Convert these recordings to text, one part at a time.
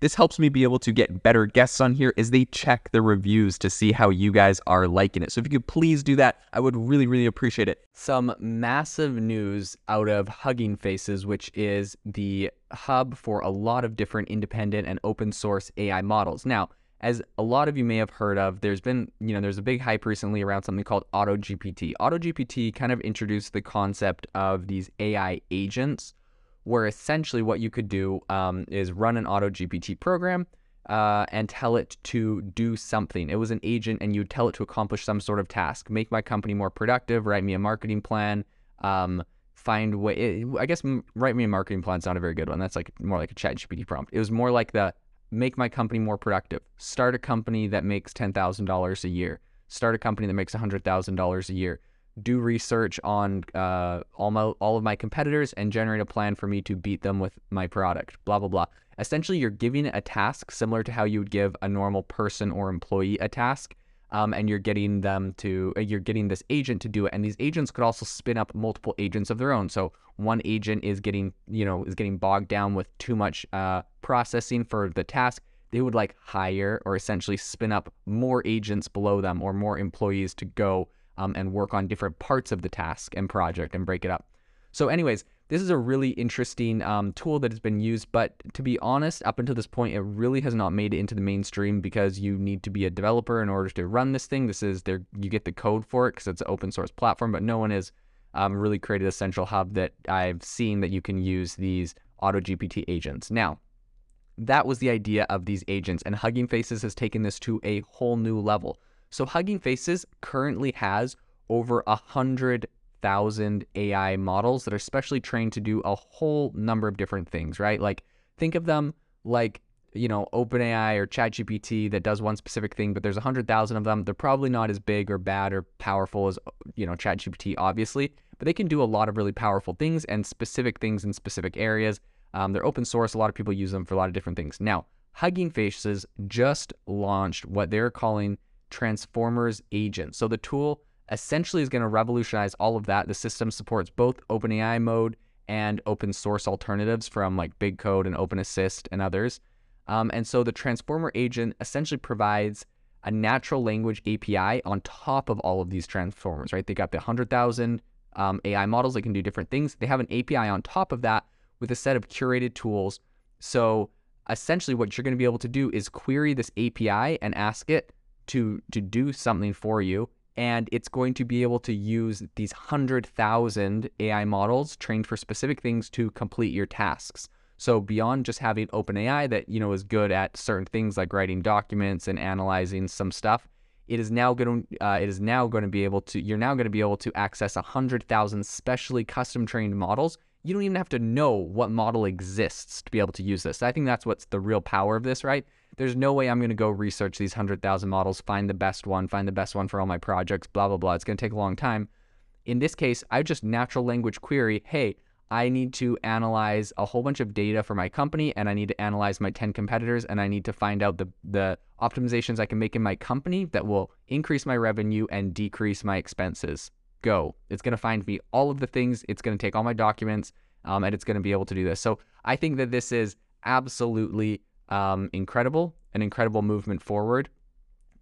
This helps me be able to get better guests on here as they check the reviews to see how you guys are liking it. So if you could please do that, I would really, really appreciate it. Some massive news out of Hugging Faces, which is the hub for a lot of different independent and open source AI models. Now, as a lot of you may have heard of, there's been, you know, there's a big hype recently around something called AutoGPT. AutoGPT kind of introduced the concept of these AI agents where essentially what you could do um, is run an auto GPT program uh, and tell it to do something. It was an agent, and you would tell it to accomplish some sort of task, make my company more productive, write me a marketing plan, um, find way. I guess write me a marketing plan is not a very good one. That's like more like a Chat GPT prompt. It was more like the make my company more productive. Start a company that makes ten thousand dollars a year. Start a company that makes hundred thousand dollars a year do research on uh, all my all of my competitors and generate a plan for me to beat them with my product. Blah blah blah. Essentially, you're giving it a task similar to how you would give a normal person or employee a task, um, and you're getting them to uh, you're getting this agent to do it. And these agents could also spin up multiple agents of their own. So one agent is getting you know is getting bogged down with too much uh, processing for the task. They would like hire or essentially spin up more agents below them or more employees to go um, and work on different parts of the task and project and break it up. So, anyways, this is a really interesting um, tool that has been used, but to be honest, up until this point, it really has not made it into the mainstream because you need to be a developer in order to run this thing. This is there, you get the code for it because it's an open source platform, but no one has um, really created a central hub that I've seen that you can use these AutoGPT agents. Now, that was the idea of these agents, and Hugging Faces has taken this to a whole new level. So Hugging Faces currently has over a hundred thousand AI models that are specially trained to do a whole number of different things, right? Like think of them like you know OpenAI or ChatGPT that does one specific thing, but there's a hundred thousand of them. They're probably not as big or bad or powerful as you know ChatGPT, obviously, but they can do a lot of really powerful things and specific things in specific areas. Um, they're open source. A lot of people use them for a lot of different things. Now, Hugging Faces just launched what they're calling Transformers agent. So the tool essentially is going to revolutionize all of that. The system supports both OpenAI mode and open source alternatives from like BigCode and OpenAssist and others. Um, and so the Transformer agent essentially provides a natural language API on top of all of these transformers, right? They got the 100,000 um, AI models that can do different things. They have an API on top of that with a set of curated tools. So essentially, what you're going to be able to do is query this API and ask it to to do something for you and it's going to be able to use these 100,000 AI models trained for specific things to complete your tasks. So beyond just having OpenAI that you know is good at certain things like writing documents and analyzing some stuff, it is now going to uh, it is now going to be able to you're now going to be able to access 100,000 specially custom trained models. You don't even have to know what model exists to be able to use this. I think that's what's the real power of this, right? There's no way I'm going to go research these 100,000 models, find the best one, find the best one for all my projects, blah, blah, blah. It's going to take a long time. In this case, I just natural language query, hey, I need to analyze a whole bunch of data for my company and I need to analyze my 10 competitors and I need to find out the, the optimizations I can make in my company that will increase my revenue and decrease my expenses. Go. It's going to find me all of the things. It's going to take all my documents um, and it's going to be able to do this. So I think that this is absolutely um, incredible, an incredible movement forward.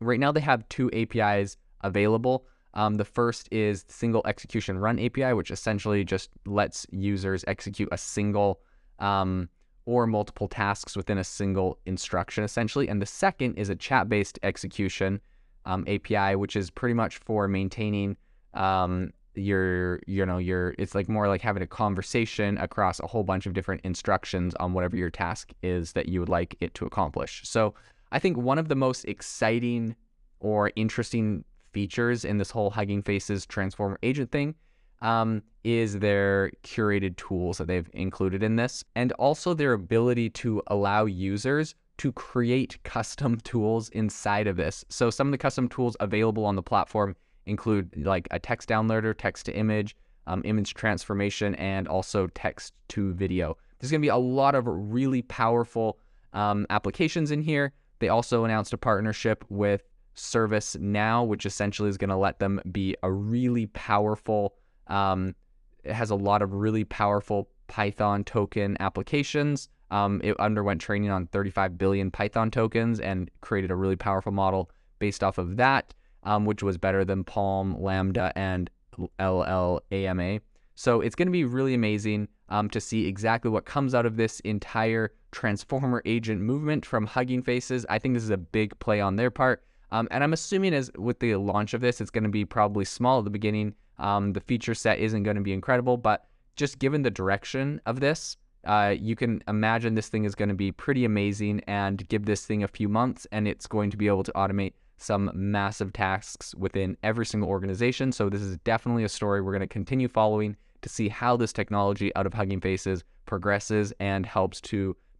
Right now, they have two APIs available. Um, the first is single execution run API, which essentially just lets users execute a single um, or multiple tasks within a single instruction, essentially. And the second is a chat based execution um, API, which is pretty much for maintaining um, you're you know you're it's like more like having a conversation across a whole bunch of different instructions on whatever your task is that you would like it to accomplish. So i think one of the most exciting or interesting features in this whole hugging faces transformer agent thing um, is their curated tools that they've included in this and also their ability to allow users to create custom tools inside of this. So some of the custom tools available on the platform include like a text downloader, text to image, um, image transformation, and also text to video. There's going to be a lot of really powerful um, applications in here. They also announced a partnership with ServiceNow, which essentially is going to let them be a really powerful, um, it has a lot of really powerful Python token applications. Um, it underwent training on 35 billion Python tokens and created a really powerful model based off of that um, which was better than PaLM, LaMDA, and LLAMA. So it's going to be really amazing um, to see exactly what comes out of this entire Transformer agent movement from Hugging Faces. I think this is a big play on their part. Um, and I'm assuming as with the launch of this, it's going to be probably small at the beginning. Um, the feature set isn't going to be incredible, but just given the direction of this, uh, you can imagine this thing is going to be pretty amazing and give this thing a few months and it's going to be able to automate some massive tasks within every single organization. So this is definitely a story we're going to continue following to see how this technology out of Hugging Faces progresses and helps to